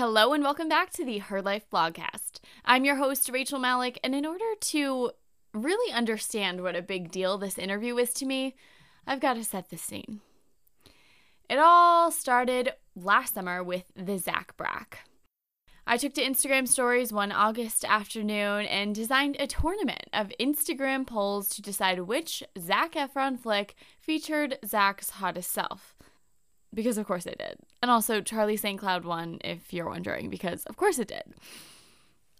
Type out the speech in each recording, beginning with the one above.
Hello and welcome back to the Her Life Blogcast. I'm your host, Rachel Malak, and in order to really understand what a big deal this interview is to me, I've got to set the scene. It all started last summer with the Zac Brack. I took to Instagram stories one August afternoon and designed a tournament of Instagram polls to decide which Zac Efron flick featured Zac's hottest self because of course it did. And also Charlie St. Cloud won, if you're wondering, because of course it did.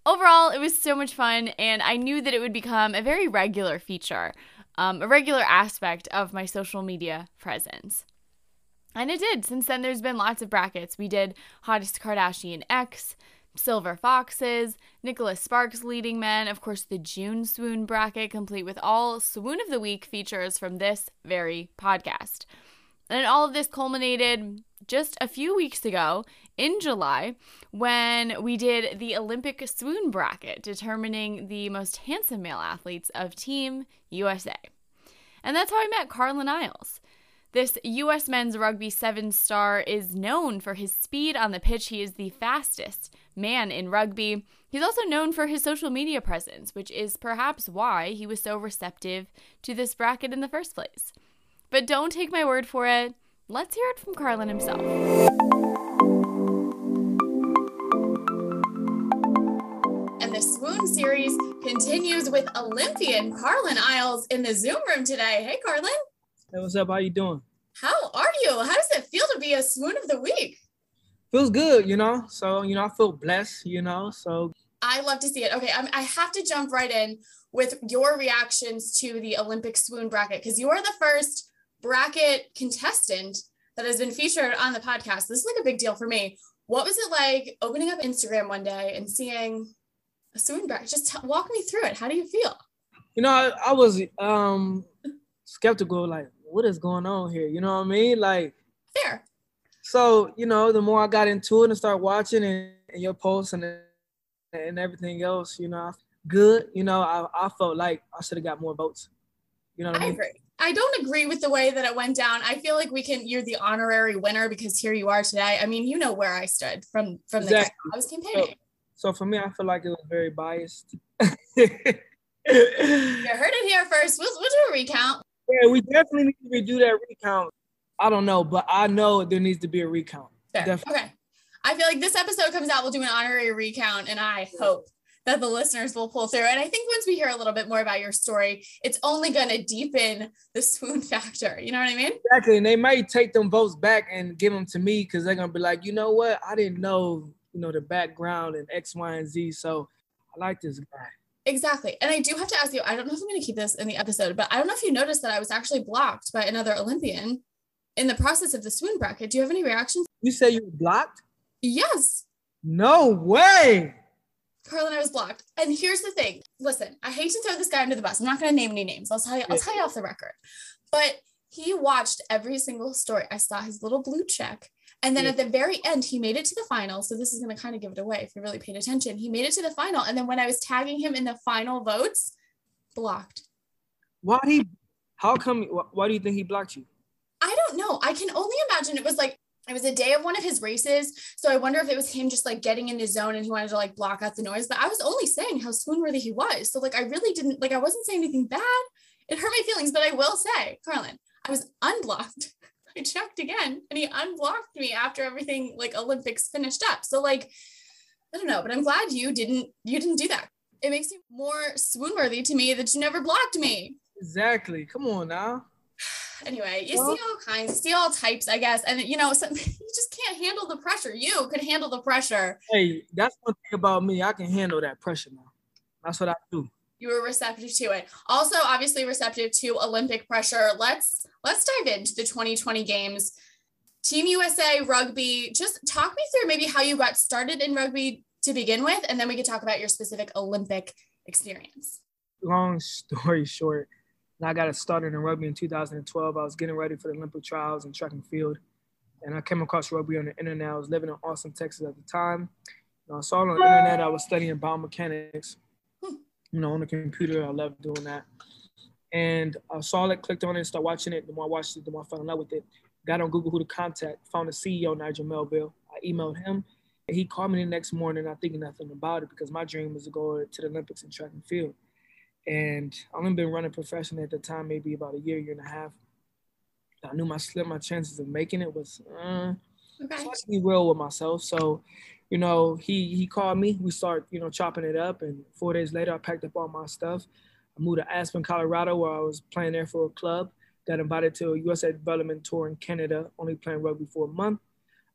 Overall, it was so much fun, and I knew that it would become a very regular feature, um, a regular aspect of my social media presence. And it did. Since then, there's been lots of brackets. We did Hottest Kardashian X, Silver Foxes, Nicholas Sparks leading men, of course, the June Swoon bracket, complete with all Swoon of the Week features from this very podcast. And all of this culminated just a few weeks ago in July when we did the Olympic swoon bracket, determining the most handsome male athletes of Team USA. And that's how I met Carlin Isles. This U.S. men's rugby seven star is known for his speed on the pitch. He is the fastest man in rugby. He's also known for his social media presence, which is perhaps why he was so receptive to this bracket in the first place. But don't take my word for it. Let's hear it from Carlin himself. And the Swoon series continues with Olympian Carlin Isles in the Zoom room today. Hey, Carlin. Hey, what's up? How you doing? How are you? How does it feel to be a Swoon of the Week? Feels good, you know. So, you know, I feel blessed, you know. So I love to see it. Okay, I'm, I have to jump right in with your reactions to the Olympic swoon bracket because you are the first bracket contestant that has been featured on the podcast. This is like a big deal for me. What was it like opening up Instagram one day and seeing a swoon bracket? Just t- walk me through it. How do you feel? You know, I, I was um skeptical, like, what is going on here? You know what I mean? Like, fair. So, you know, the more I got into it and started watching and, and your posts and and everything else, you know, good. You know, I, I felt like I should have got more votes. You know what I, I mean? agree. I don't agree with the way that it went down. I feel like we can. You're the honorary winner because here you are today. I mean, you know where I stood from from the exactly. I was campaigning. So, so, for me, I feel like it was very biased. you heard it here first. We'll, we'll do a recount. Yeah, we definitely need to redo that recount. I don't know, but I know there needs to be a recount. Okay. I feel like this episode comes out, we'll do an honorary recount, and I hope that the listeners will pull through. And I think once we hear a little bit more about your story, it's only going to deepen the swoon factor. You know what I mean? Exactly. And they might take them votes back and give them to me because they're going to be like, you know what? I didn't know, you know, the background and X, Y, and Z. So I like this guy. Exactly. And I do have to ask you, I don't know if I'm going to keep this in the episode, but I don't know if you noticed that I was actually blocked by another Olympian in the process of the swoon bracket. Do you have any reactions? You say you were blocked? Yes. No way. Carlin, I was blocked. And here's the thing. Listen, I hate to throw this guy under the bus. I'm not going to name any names. I'll tell you. I'll tell you off the record. But he watched every single story. I saw his little blue check. And then yeah. at the very end, he made it to the final. So this is going to kind of give it away if you really paid attention. He made it to the final. And then when I was tagging him in the final votes, blocked. Why he? How come? Why do you think he blocked you? I don't know. I can only imagine it was like it was a day of one of his races. So I wonder if it was him just like getting in his zone and he wanted to like block out the noise. But I was only saying how swoon worthy he was. So like I really didn't like I wasn't saying anything bad. It hurt my feelings, but I will say, Carlin, I was unblocked. I checked again and he unblocked me after everything like Olympics finished up. So like I don't know, but I'm glad you didn't you didn't do that. It makes you more swoon worthy to me that you never blocked me. Exactly. Come on now anyway, you well, see all kinds, you see all types, I guess. And you know, some, you just can't handle the pressure. You could handle the pressure. Hey, that's one thing about me. I can handle that pressure now. That's what I do. You were receptive to it. Also, obviously receptive to Olympic pressure. Let's let's dive into the 2020 games. Team USA rugby. Just talk me through maybe how you got started in rugby to begin with, and then we could talk about your specific Olympic experience. Long story short, and I got it started in rugby in 2012. I was getting ready for the Olympic trials in track and field. And I came across rugby on the internet. I was living in Austin, Texas at the time. And I saw it on the internet. I was studying biomechanics, you know, on the computer. I loved doing that. And I saw it, clicked on it, and started watching it. The more I watched it, the more I fell in love with it. Got on Google who to contact, found the CEO, Nigel Melville. I emailed him and he called me the next morning, not thinking nothing about it because my dream was to go to the Olympics in track and field. And I only been running professionally at the time, maybe about a year, year and a half. I knew my slim my chances of making it was uh, okay. so I be real with myself. So, you know, he he called me. We start, you know, chopping it up. And four days later, I packed up all my stuff. I moved to Aspen, Colorado, where I was playing there for a club. Got invited to a USA Development Tour in Canada, only playing rugby for a month.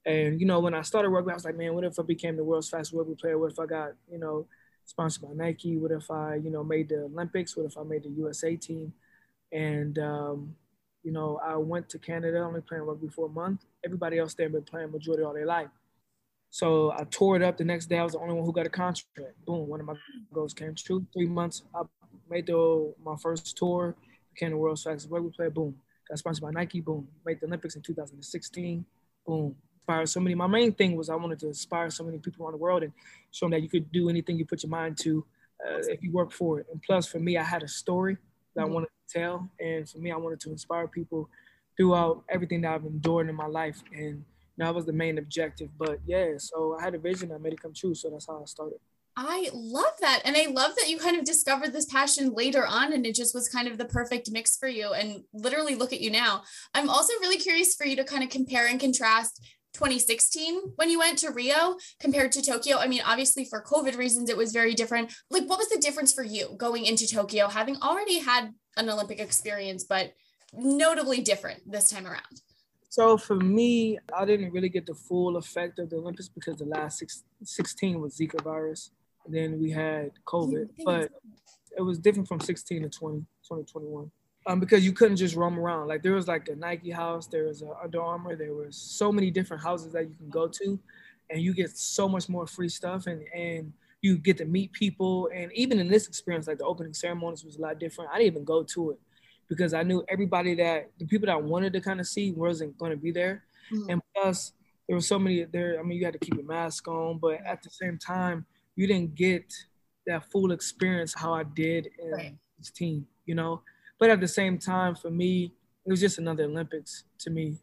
And you know, when I started rugby, I was like, man, what if I became the world's fastest rugby player? What if I got, you know, sponsored by Nike? What if I, you know, made the Olympics? What if I made the USA team? And um, you know, I went to Canada only playing rugby for a month. Everybody else there been playing majority all their life. So I tore it up the next day. I was the only one who got a contract. Boom, one of my goals came true. Three months, I made the my first tour, became the world's fastest rugby player. Boom, got sponsored by Nike. Boom, made the Olympics in 2016. Boom, inspired so many. My main thing was I wanted to inspire so many people around the world and show them that you could do anything you put your mind to uh, if you work for it. And plus, for me, I had a story that mm-hmm. I wanted to tell. And for me, I wanted to inspire people throughout everything that I've endured in my life. And that was the main objective. But yeah, so I had a vision, I made it come true. So that's how I started. I love that. And I love that you kind of discovered this passion later on and it just was kind of the perfect mix for you. And literally look at you now. I'm also really curious for you to kind of compare and contrast 2016 when you went to Rio compared to Tokyo? I mean, obviously for COVID reasons, it was very different. Like, what was the difference for you going into Tokyo, having already had an Olympic experience, but notably different this time around? So for me, I didn't really get the full effect of the Olympics because the last six, 16 was Zika virus. And then we had COVID, but it was different from 16 to 20, 2021 um, because you couldn't just roam around. Like there was like a Nike house, there was a Under Armour, there was so many different houses that you can go to, and you get so much more free stuff, and and you get to meet people. And even in this experience, like the opening ceremonies was a lot different. I didn't even go to it because I knew everybody that the people that I wanted to kind of see wasn't going to be there, mm-hmm. and plus there were so many there. I mean, you had to keep your mask on, but at the same time, you didn't get that full experience how I did in right. this team. You know but at the same time, for me, it was just another Olympics to me.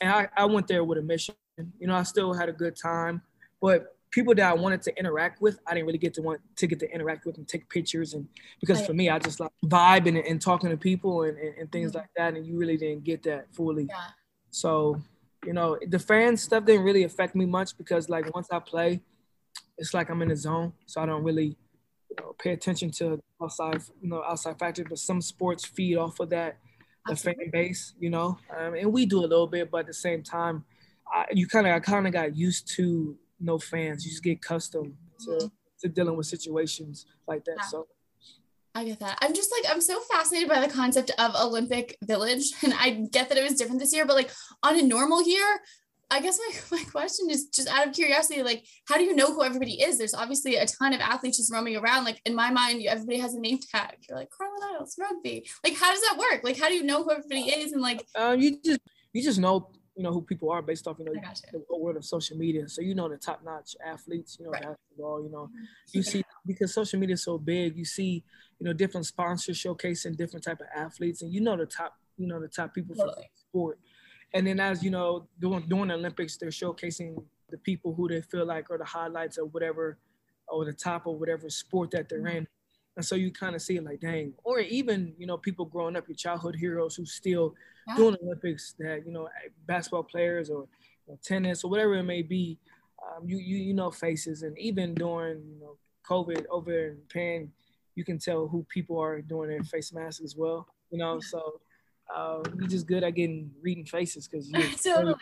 And I, I went there with a mission. You know, I still had a good time, but people that I wanted to interact with, I didn't really get to want to get to interact with and take pictures. And because for me, I just like vibing and, and talking to people and, and, and things mm-hmm. like that. And you really didn't get that fully. Yeah. So, you know, the fan stuff didn't really affect me much because like once I play, it's like I'm in the zone. So I don't really know, pay attention to outside, you know, outside factors. But some sports feed off of that, the Absolutely. fan base, you know, um, and we do a little bit, but at the same time, I, you kind of, I kind of got used to no fans. You just get accustomed to, mm-hmm. to dealing with situations like that. Yeah. So. I get that. I'm just like, I'm so fascinated by the concept of Olympic Village. And I get that it was different this year, but like on a normal year, I guess my, my question is just out of curiosity, like, how do you know who everybody is? There's obviously a ton of athletes just roaming around. Like in my mind, everybody has a name tag. You're like Carlin Isles, rugby. Like, how does that work? Like, how do you know who everybody is? And like, um, you just you just know you know who people are based off you know the world of social media. So you know the top notch athletes, you know right. basketball. You know, mm-hmm. you see because social media is so big. You see you know different sponsors showcasing different type of athletes, and you know the top you know the top people totally. for sport. And then as you know, during, during the Olympics, they're showcasing the people who they feel like are the highlights of whatever, or the top of whatever sport that they're in. And so you kind of see it like, dang, or even, you know, people growing up, your childhood heroes who still yeah. doing Olympics that, you know, basketball players or you know, tennis or whatever it may be, um, you, you, you know, faces. And even during, you know, COVID over in Japan, you can tell who people are doing their face masks as well, you know, so uh, you're just good at getting reading faces because totally.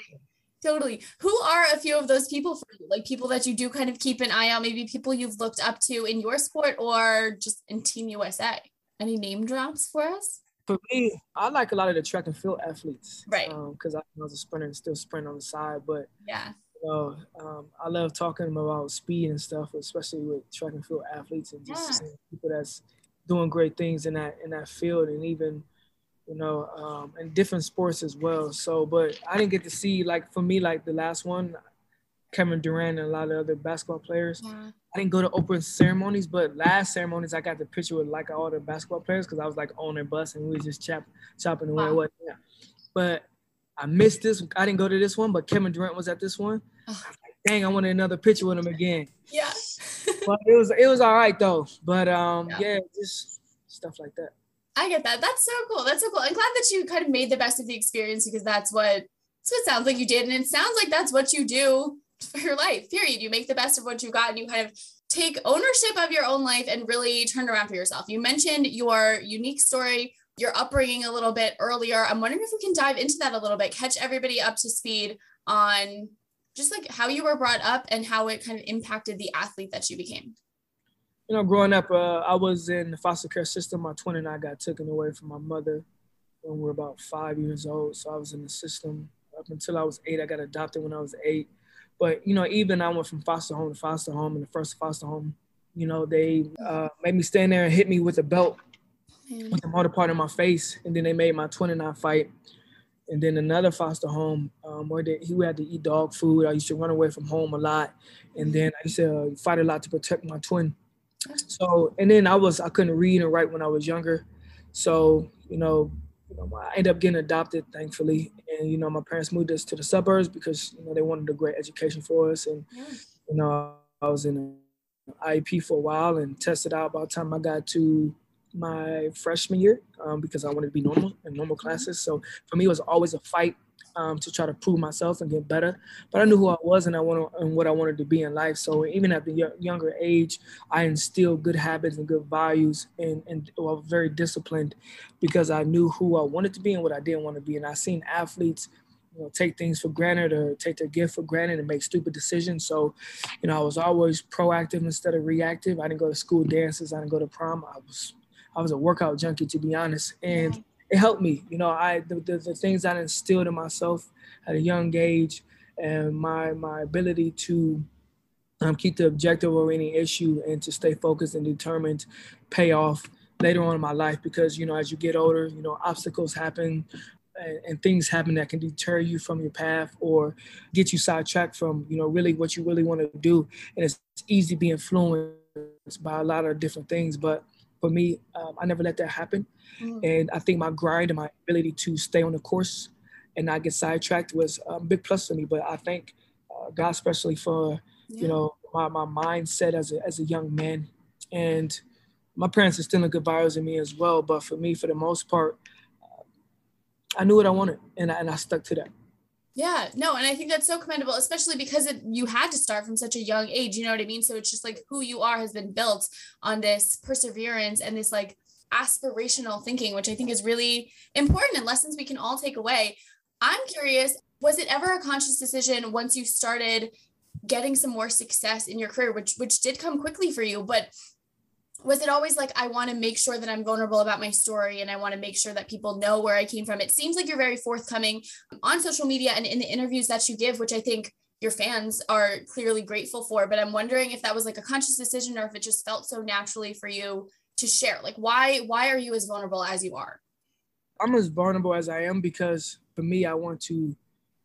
Totally. Who are a few of those people for you? Like people that you do kind of keep an eye on, maybe people you've looked up to in your sport or just in Team USA? Any name drops for us? For me, I like a lot of the track and field athletes. Right. Because um, I was a sprinter and still sprint on the side. But yeah. You know, um, I love talking about speed and stuff, especially with track and field athletes and just yeah. people that's doing great things in that in that field and even – you know, um, and different sports as well. So, but I didn't get to see like for me like the last one, Kevin Durant and a lot of other basketball players. Yeah. I didn't go to open ceremonies, but last ceremonies I got the picture with like all the basketball players because I was like on their bus and we was just chop, chopping away. Wow. What? Yeah. But I missed this. I didn't go to this one, but Kevin Durant was at this one. Oh. dang, I wanted another picture with him again. Yeah. but it was it was all right though. But um, Yeah. yeah, just stuff like that. I get that. That's so cool. That's so cool. I'm glad that you kind of made the best of the experience because that's what what it sounds like you did. And it sounds like that's what you do for your life, period. You make the best of what you got and you kind of take ownership of your own life and really turn around for yourself. You mentioned your unique story, your upbringing a little bit earlier. I'm wondering if we can dive into that a little bit, catch everybody up to speed on just like how you were brought up and how it kind of impacted the athlete that you became. You know, growing up, uh, I was in the foster care system. My twin and I got taken away from my mother when we were about five years old. So I was in the system up until I was eight. I got adopted when I was eight. But you know, even I went from foster home to foster home, and the first foster home, you know, they uh, made me stand there and hit me with a belt with the motor part in my face, and then they made my twin and I fight. And then another foster home um, where they, he had to eat dog food. I used to run away from home a lot, and then I used to uh, fight a lot to protect my twin. So, and then I was I couldn't read and write when I was younger, so you know, you know I ended up getting adopted, thankfully, and you know my parents moved us to the suburbs because you know they wanted a great education for us, and Yeah. you know I was in an IEP for a while and tested out. By the time I got to my freshman year um, because I wanted to be normal in normal classes. So for me, it was always a fight um, to try to prove myself and get better. But I knew who I was and I wanted and what I wanted to be in life. So even at the yo- younger age, I instilled good habits and good values and and I was very disciplined because I knew who I wanted to be and what I didn't want to be. And I seen athletes. You know, take things for granted or take their gift for granted and make stupid decisions. So, you know, I was always proactive instead of reactive. I didn't go to school dances. I didn't go to prom. I was, I was a workout junkie to be honest, and it helped me. You know, I the, the, the things I instilled in myself at a young age, and my my ability to um, keep the objective over any issue and to stay focused and determined pay off later on in my life because you know as you get older you know obstacles happen and, and things happen that can deter you from your path or get you sidetracked from you know really what you really want to do and it's easy to be influenced by a lot of different things but for me um, i never let that happen Mm. and I think my grind and my ability to stay on the course and not get sidetracked was a big plus for me. But I thank uh, God especially for Yeah. you know my, my mindset as a as a young man, and my parents instilling good values in me as well. But for me, for the most part, uh, I knew what I wanted, and I, and I stuck to that. Yeah, no, and I think that's so commendable, especially because it, you had to start from such a young age. You know what I mean? So it's just like who you are has been built on this perseverance and this like aspirational thinking, which I think is really important and lessons we can all take away. I'm curious, was it ever a conscious decision once you started getting some more success in your career, which which did come quickly for you, but was it always like I want to make sure that I'm vulnerable about my story and I want to make sure that people know where I came from? It seems like you're very forthcoming on social media and in the interviews that you give, which I think your fans are clearly grateful for. But I'm wondering if that was like a conscious decision or if it just felt so naturally for you to share. Like why why are you as vulnerable as you are? I'm as vulnerable as I am because for me, I want to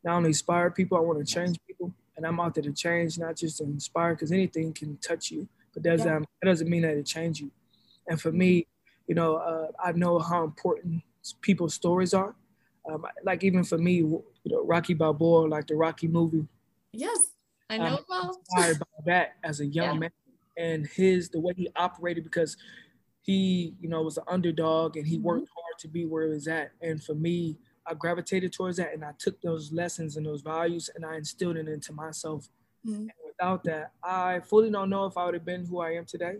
not only inspire people, I want to change people, and I'm out there to change, not just to inspire, because anything can touch you, but that doesn't Yeah. that doesn't mean that it change you. And for me, you know, uh, I know how important people's stories are. Um, like even for me, you know, Rocky Balboa, like the Rocky movie, Yes, I know Um, well. inspired by that as a young Yeah. man and his the way he operated because he you know was an underdog and he Mhm. worked hard to be where he was at and for me i gravitated towards that and i took those lessons and those values and i instilled it into myself Mhm. Without that i fully don't know if i would have been who i am today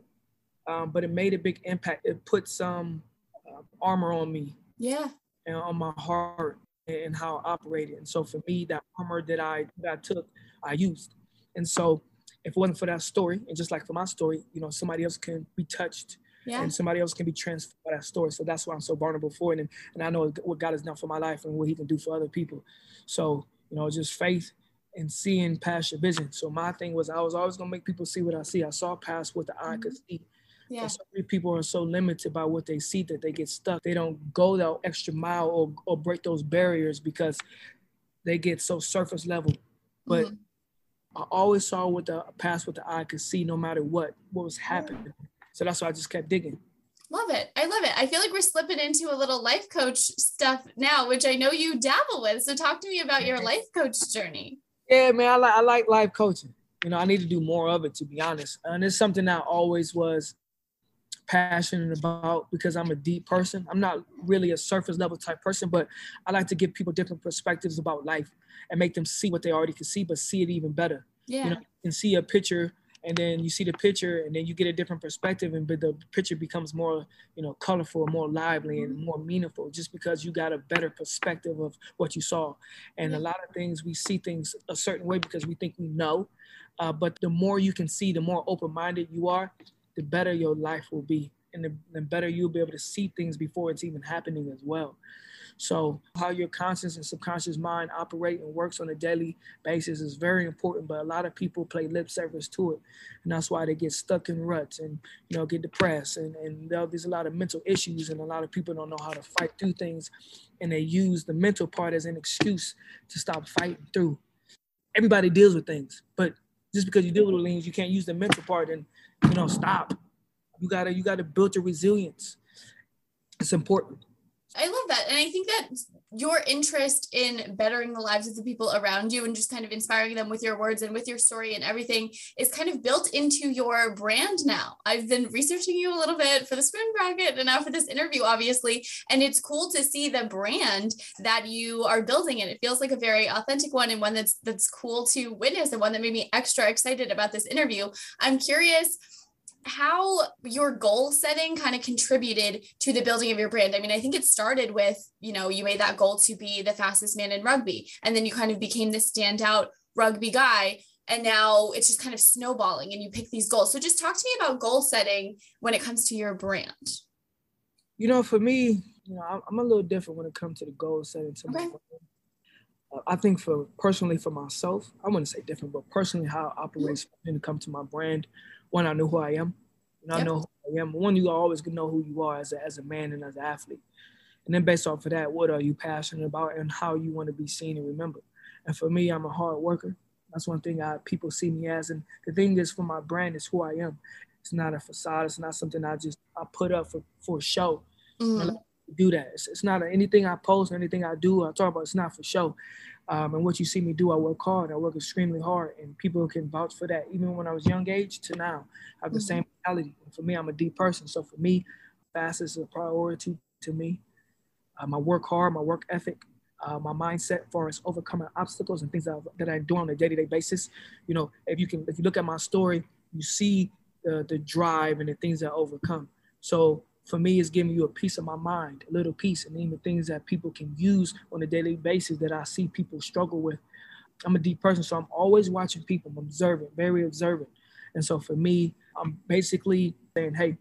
um, but it made a big impact it put some uh, armor on me Yeah. and on my heart and how I operated. And so for me, that armor that I that I took, I used. And so if it wasn't for that story, and just like for my story, you know, somebody else can be touched Yeah. and somebody else can be transformed by that story. So that's why I'm so vulnerable for it. And, and I know what God has done for my life and what he can do for other people. So, you know, just faith and seeing past your vision. So my thing was I was always gonna make people see what I see. I saw past what the eye could see. Yeah. And so many people are so limited by what they see that they get stuck. They don't go that extra mile or, or break those barriers because they get so surface level. But Mhm. I always saw what the past what the eye could see no matter what what was happening. So that's why I just kept digging. Love it. I love it. I feel like we're slipping into a little life coach stuff now, which I know you dabble with. So talk to me about your life coach journey. Yeah, man, I like I like life coaching. You know, I need to do more of it to be honest. And it's something I always was passionate about because I'm a deep person. I'm not really a surface level type person, but I like to give people different perspectives about life and make them see what they already can see, but see it even better. Yeah. You know, and see a picture and then you see the picture and then you get a different perspective and but the picture becomes more you know colorful more lively and more meaningful just because you got a better perspective of what you saw. And a lot of things we see things a certain way because we think we know uh, but the more you can see the more open-minded you are the better your life will be and the, the better you'll be able to see things before it's even happening as well so how your conscious and subconscious mind operate and works on a daily basis is very important. But a lot of people play lip service to it, and that's why they get stuck in ruts and you know get depressed. And and there's a lot of mental issues, and a lot of people don't know how to fight through things, and they use the mental part as an excuse to stop fighting through. Everybody deals with things, but just because you deal with things, you can't use the mental part and you know stop. You gotta you gotta build your resilience. It's important. I love that. And I think that your interest in bettering the lives of the people around you and just kind of inspiring them with your words and with your story and everything is kind of built into your brand now. I've been researching you a little bit for the swoon bracket and now for this interview, obviously. And it's cool to see the brand that you are building. And it feels like a very authentic one and one that's that's cool to witness and one that made me extra excited about this interview. I'm curious how your goal setting kind of contributed to the building of your brand. I mean, I think it started with, you know, you made that goal to be the fastest man in rugby, and then you kind of became this standout rugby guy. And now it's just kind of snowballing and you pick these goals. So just talk to me about goal setting when it comes to your brand. You know, for me, you know, I'm a little different when it comes to the goal setting. To okay. Uh, I think for personally for myself, I wouldn't say different, but personally how it operates when it comes to my brand when I know who I am. And I yep. know who I am. One, you always know who you are as a, as a man and as an athlete. And then based off of that, what are you passionate about and how you want to be seen and remembered? And for me, I'm a hard worker. That's one thing I people see me as. And the thing is for my brand is who I am. It's not a facade. It's not something I just I put up for, for show. Mm-hmm. Do that. It's, it's not anything I post or anything I do. I talk about. It's not for show. Um, and what you see me do, I work hard. I work extremely hard, and people can vouch for that. Even when I was young age to now, I have the mm-hmm. same mentality. And for me, I'm a deep person, so for me, fast is a priority to me. Um, I work hard, my work ethic, uh, my mindset for us overcoming obstacles and things that, that I do on a day-to-day basis. You know, if you can, if you look at my story, you see the the drive and the things that I overcome. So for me is giving you a piece of my mind, a little piece, and even things that people can use on a daily basis that I see people struggle with. I'm a deep person, so I'm always watching people. I'm very observant. And so for me, I'm basically saying, hey,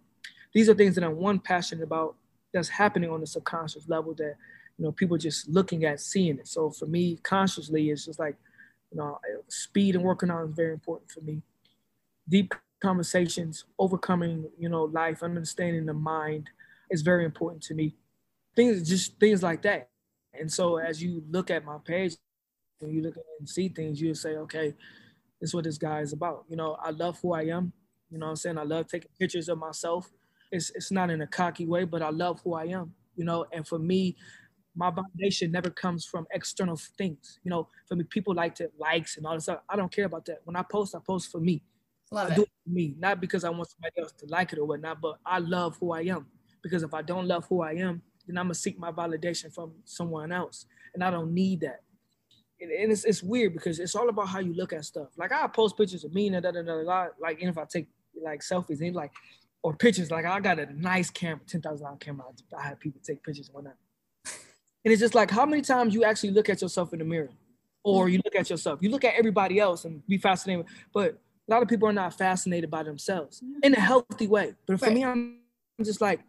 these are things that I'm one passionate about that's happening on the subconscious level that, you know, people just looking at seeing it. So for me, consciously, it's just like, you know, speed and working on is very important for me. Deep conversations, overcoming, you know, life, understanding the mind is very important to me. Things, just things like that. And so as you look at my page, and you look and see things, you'll say, okay, this is what this guy is about. You know, I love who I am. You know I'm saying? I love taking pictures of myself. It's, it's not in a cocky way, but I love who I am, you know? And for me, my validation never comes from external things. You know, for me, people like to likes and all this stuff. I don't care about that. When I post, I post for me. Love I do it for me, not because I want somebody else to like it or whatnot, but I love who I am. Because if I don't love who I am, then I'm gonna seek my validation from someone else, and I don't need that. And, and it's, it's weird because it's all about how you look at stuff. Like I post pictures of me and da da da da. Like, and if I take like selfies and like or pictures, like I got a nice camera, ten thousand dollar camera. I have people take pictures and whatnot. And it's just like how many times you actually look at yourself in the mirror, or you look at yourself. You look at everybody else and be fascinated, but a lot of people are not fascinated by themselves mm-hmm. in a healthy way. But for right. me, I'm just like,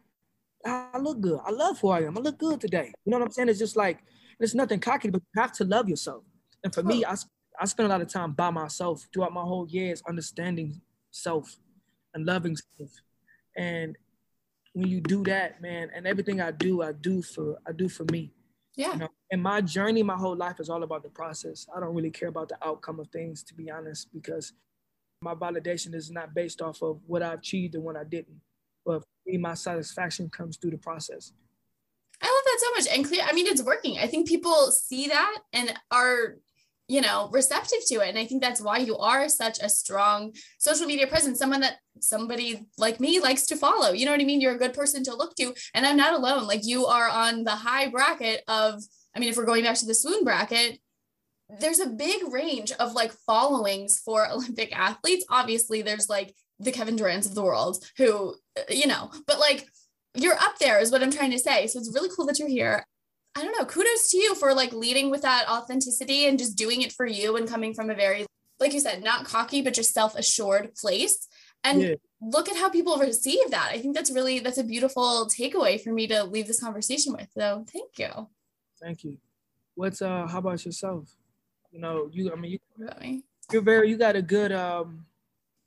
I look good. I love who I am. I look good today. You know what I'm saying? It's just like, it's nothing cocky, but you have to love yourself. And for me, I, I spent a lot of time by myself throughout my whole years, understanding self and loving self. And when you do that, man, and everything I do, I do for I do for me. Yeah. You know? And my journey, my whole life is all about the process. I don't really care about the outcome of things, to be honest, because my validation is not based off of what I achieved and what I didn't, but me, my satisfaction comes through the process. I love that so much. And clear, I mean, it's working. I think people see that and are you know, receptive to it. And I think that's why you are such a strong social media presence, someone that somebody like me likes to follow. You know what I mean? You're a good person to look to. And I'm not alone. Like you are on the high bracket of, I mean, if we're going back to the swoon bracket, there's a big range of like followings for Olympic athletes. Obviously, there's like the Kevin Durant's of the world who, you know, but like you're up there is what I'm trying to say. So it's really cool that you're here. I don't know, kudos to you for like leading with that authenticity and just doing it for you and coming from a very, like you said, not cocky, but just self assured place. And yeah. look at how people receive that. I think that's really, that's a beautiful takeaway for me to leave this conversation with. So thank you. Thank you. What's, uh, how about yourself? You know, you, I mean, you, you're very, you got a good, um,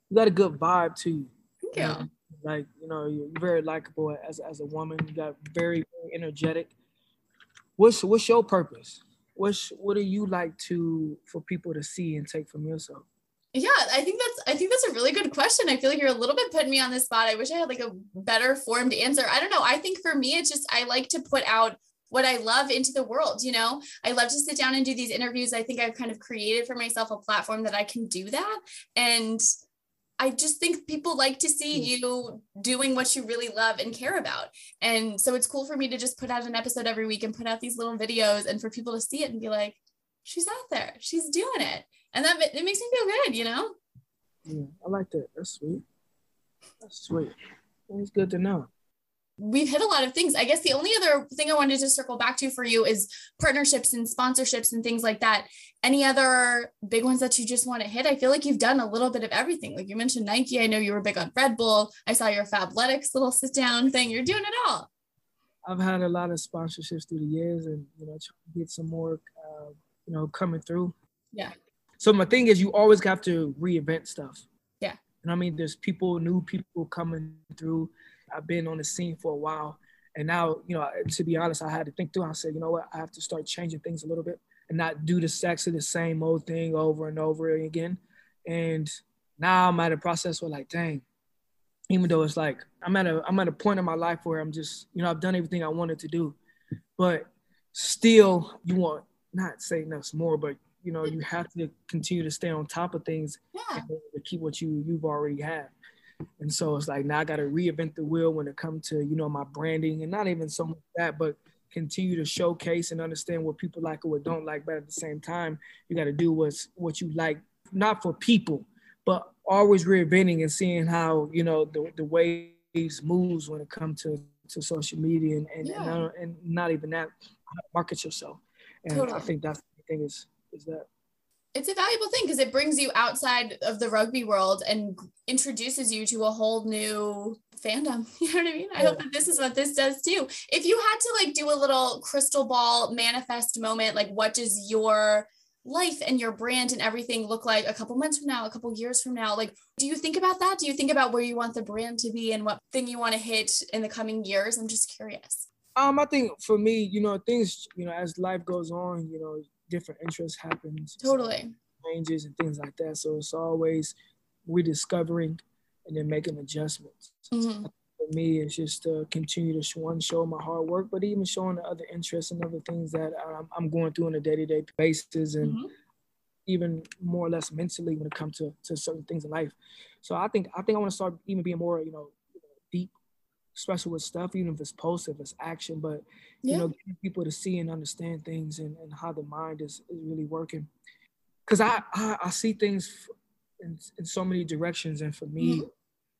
you got a good vibe to you. Thank you. you know? Like, you know, you're very likable as, as a woman. You got very, very energetic what's what's your purpose? What's what do you like to for people to see and take from yourself? Yeah, I think that's I think that's a really good question. I feel like you're a little bit putting me on the spot. I wish I had like a better formed answer. I don't know. I think for me, it's just I like to put out what I love into the world. You know, I love to sit down and do these interviews. I think I've kind of created for myself a platform that I can do that. And I just think people like to see mm. you doing what you really love and care about. And so it's cool for me to just put out an episode every week and put out these little videos and for people to see it and be like, she's out there, she's doing it. And that it makes me feel good, you know? Yeah, I like that. That's sweet. That's sweet. It's good to know we've hit a lot of things. I guess the only other thing I wanted to circle back to for you is partnerships and sponsorships and things like that. Any other big ones that you just want to hit? I feel like you've done a little bit of everything. Like you mentioned Nike. I know you were big on Red Bull. I saw your Fabletics little sit down thing. You're doing it all. I've had a lot of sponsorships through the years and, you know, trying to get some more, uh, you know, coming through. Yeah. So my thing is you always have to reinvent stuff. Yeah. And I mean, there's people, new people coming through I've been on the scene for a while. And now, you know, to be honest, I had to think through. I said, you know what, I have to start changing things a little bit and not do the sex of the same old thing over and over again. And now I'm at a process where like, dang, even though it's like I'm at a I'm at a point in my life where I'm just, you know, I've done everything I wanted to do. But still you want not saying that's more, but you know, you have to continue to stay on top of things yeah. to keep what you you've already had. And so it's like now I got to reinvent the wheel when it comes to you know my branding and not even so much that, but continue to showcase and understand what people like or what don't like. But at the same time, you got to do what's what you like, not for people, but always reinventing and seeing how you know the the waves moves when it comes to to social media and and, yeah. and, and, not even that market yourself. And totally. I think that's the thing is is that it's a valuable thing because it brings you outside of the rugby world and introduces you to a whole new fandom. You know what I mean? I hope that this is what this does too. If you had to like do a little crystal ball manifest moment, like what does your life and your brand and everything look like a couple months from now, a couple years from now? Like, do you think about that? Do you think about where you want the brand to be and what thing you want to hit in the coming years? I'm just curious. Um, I think for me, you know, things, you know, as life goes on, you know, different interests happens. Totally. Changes and things like that. So it's always rediscovering and then making adjustments. Mm-hmm. For me, it's just to continue to one show my hard work, but even showing the other interests and other things that I'm, I'm going through on a day-to-day basis, and mm-hmm. even more or less mentally when it comes to, to certain things in life. So I think I think I want to start even being more, you know, especially with stuff, even if it's post, if it's action, but yeah. you know, getting people to see and understand things and, and how the mind is, is really working. Cause I, I, I see things in, in so many directions. And for me, mm-hmm.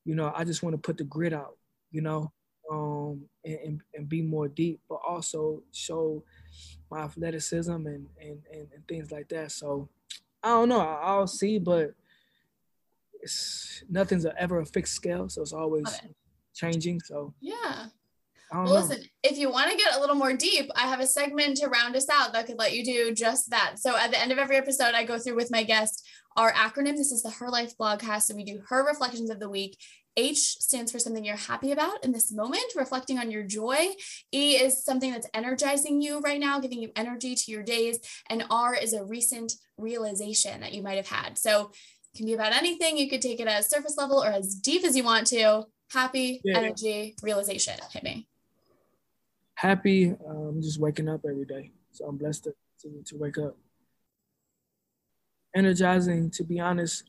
you know, I just want to put the grid out, you know, um, and, and, and, be more deep, but also show my athleticism and, and, and, and things like that. So I don't know, I, will see, but it's nothing's ever a fixed scale. So it's always, okay changing. So yeah. Well, listen, if you want to get a little more deep, I have a segment to round us out that could let you do just that. So at the end of every episode, I go through with my guest our acronym. This is the Her Life Blogcast. So we do her reflections of the week. H stands for something you're happy about in this moment, reflecting on your joy. E is something that's energizing you right now, giving you energy to your days. And R is a recent realization that you might have had. So it can be about anything. You could take it as surface level or as deep as you want to happy yeah. energy realization hit me happy um just waking up every day so i'm blessed to, to, to wake up energizing, to be honest,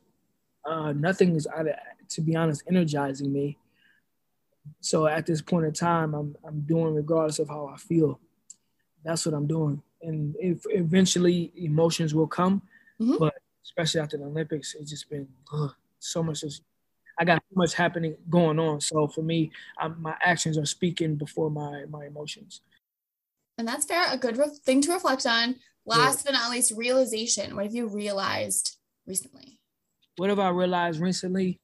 uh, nothing is, either to be honest, energizing me. So at this point in time, I'm, I'm doing regardless of how I feel. That's what I'm doing. And if eventually emotions will come, mm-hmm. but especially after the Olympics, it's just been ugh, so much. I got too much happening going on. So for me, I'm, my actions are speaking before my my emotions. And that's fair. A good re- thing to reflect on. Last yeah. but not least, realization. What have you realized recently? What have I realized recently?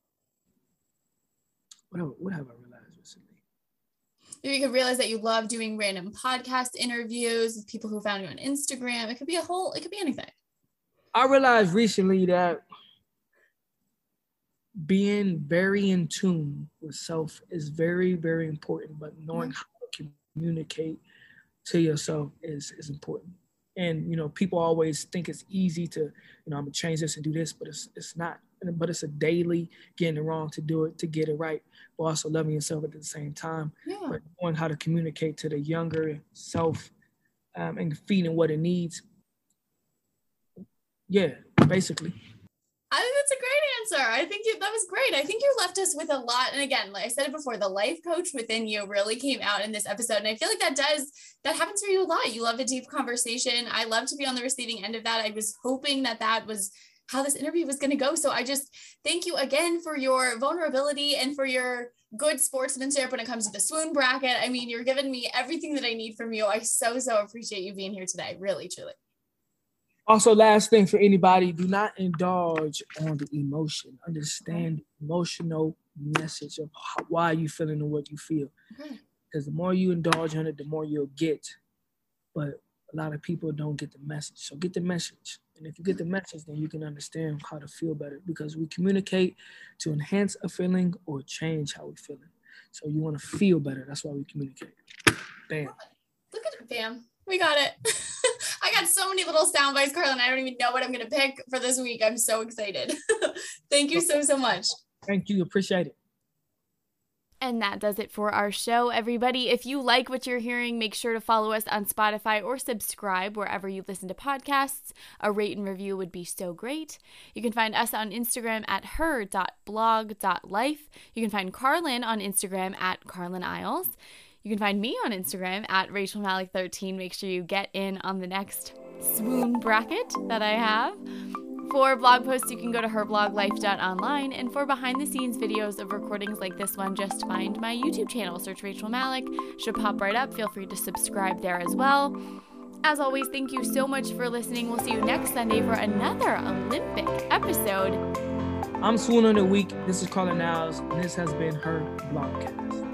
What have, what have I realized recently? Maybe you could realize that you love doing random podcast interviews with people who found you on Instagram. It could be a whole, it could be anything. I realized recently that being very in tune with self is very, very important, but knowing mm-hmm. how to communicate to yourself is, is important. And you know, people always think it's easy to, you know, I'm gonna change this and do this, but it's it's not. But it's a daily getting it wrong to do it to get it right, but also loving yourself at the same time. Yeah. But knowing how to communicate to the younger self um, and feeding what it needs yeah, basically. I think that's a great answer. I think you, that was great. I think you left us with a lot. And again, like I said it before, the life coach within you really came out in this episode. And I feel like that does, that happens for you a lot. You love a deep conversation. I love to be on the receiving end of that. I was hoping that that was how this interview was going to go. So I just thank you again for your vulnerability and for your good sportsmanship when it comes to the swoon bracket. I mean, you're giving me everything that I need from you. I so, so appreciate you being here today. Really, truly. Also, last thing for anybody, do not indulge on the emotion. Understand the emotional message of how, why you feeling and what you feel. Because the more you indulge on it, the more you'll get. But a lot of people don't get the message. So get the message. And if you get the message, then you can understand how to feel better because we communicate to enhance a feeling or change how we're feeling. So you want to feel better. That's why we communicate. Bam. Look at it, bam. We got it. I got so many little sound bites, Carlin. I don't even know what I'm going to pick for this week. I'm so excited. Thank you so, so much. Thank you. Appreciate it. And that does it for our show, everybody. If you like what you're hearing, make sure to follow us on Spotify or subscribe wherever you listen to podcasts. A rate and review would be so great. You can find us on Instagram at her.blog.life. You can find Carlin on Instagram at Carlin Isles. You can find me on Instagram at Rachel Malak13. Make sure you get in on the next swoon bracket that I have. For blog posts, you can go to herbloglife.online. And for behind the scenes videos of recordings like this one, just find my YouTube channel. Search Rachel Malak. Should pop right up. Feel free to subscribe there as well. As always, thank you so much for listening. We'll see you next Sunday for another Olympic episode. I'm Swoon of the Week. This is Carlin Isles, and this has been her blogcast.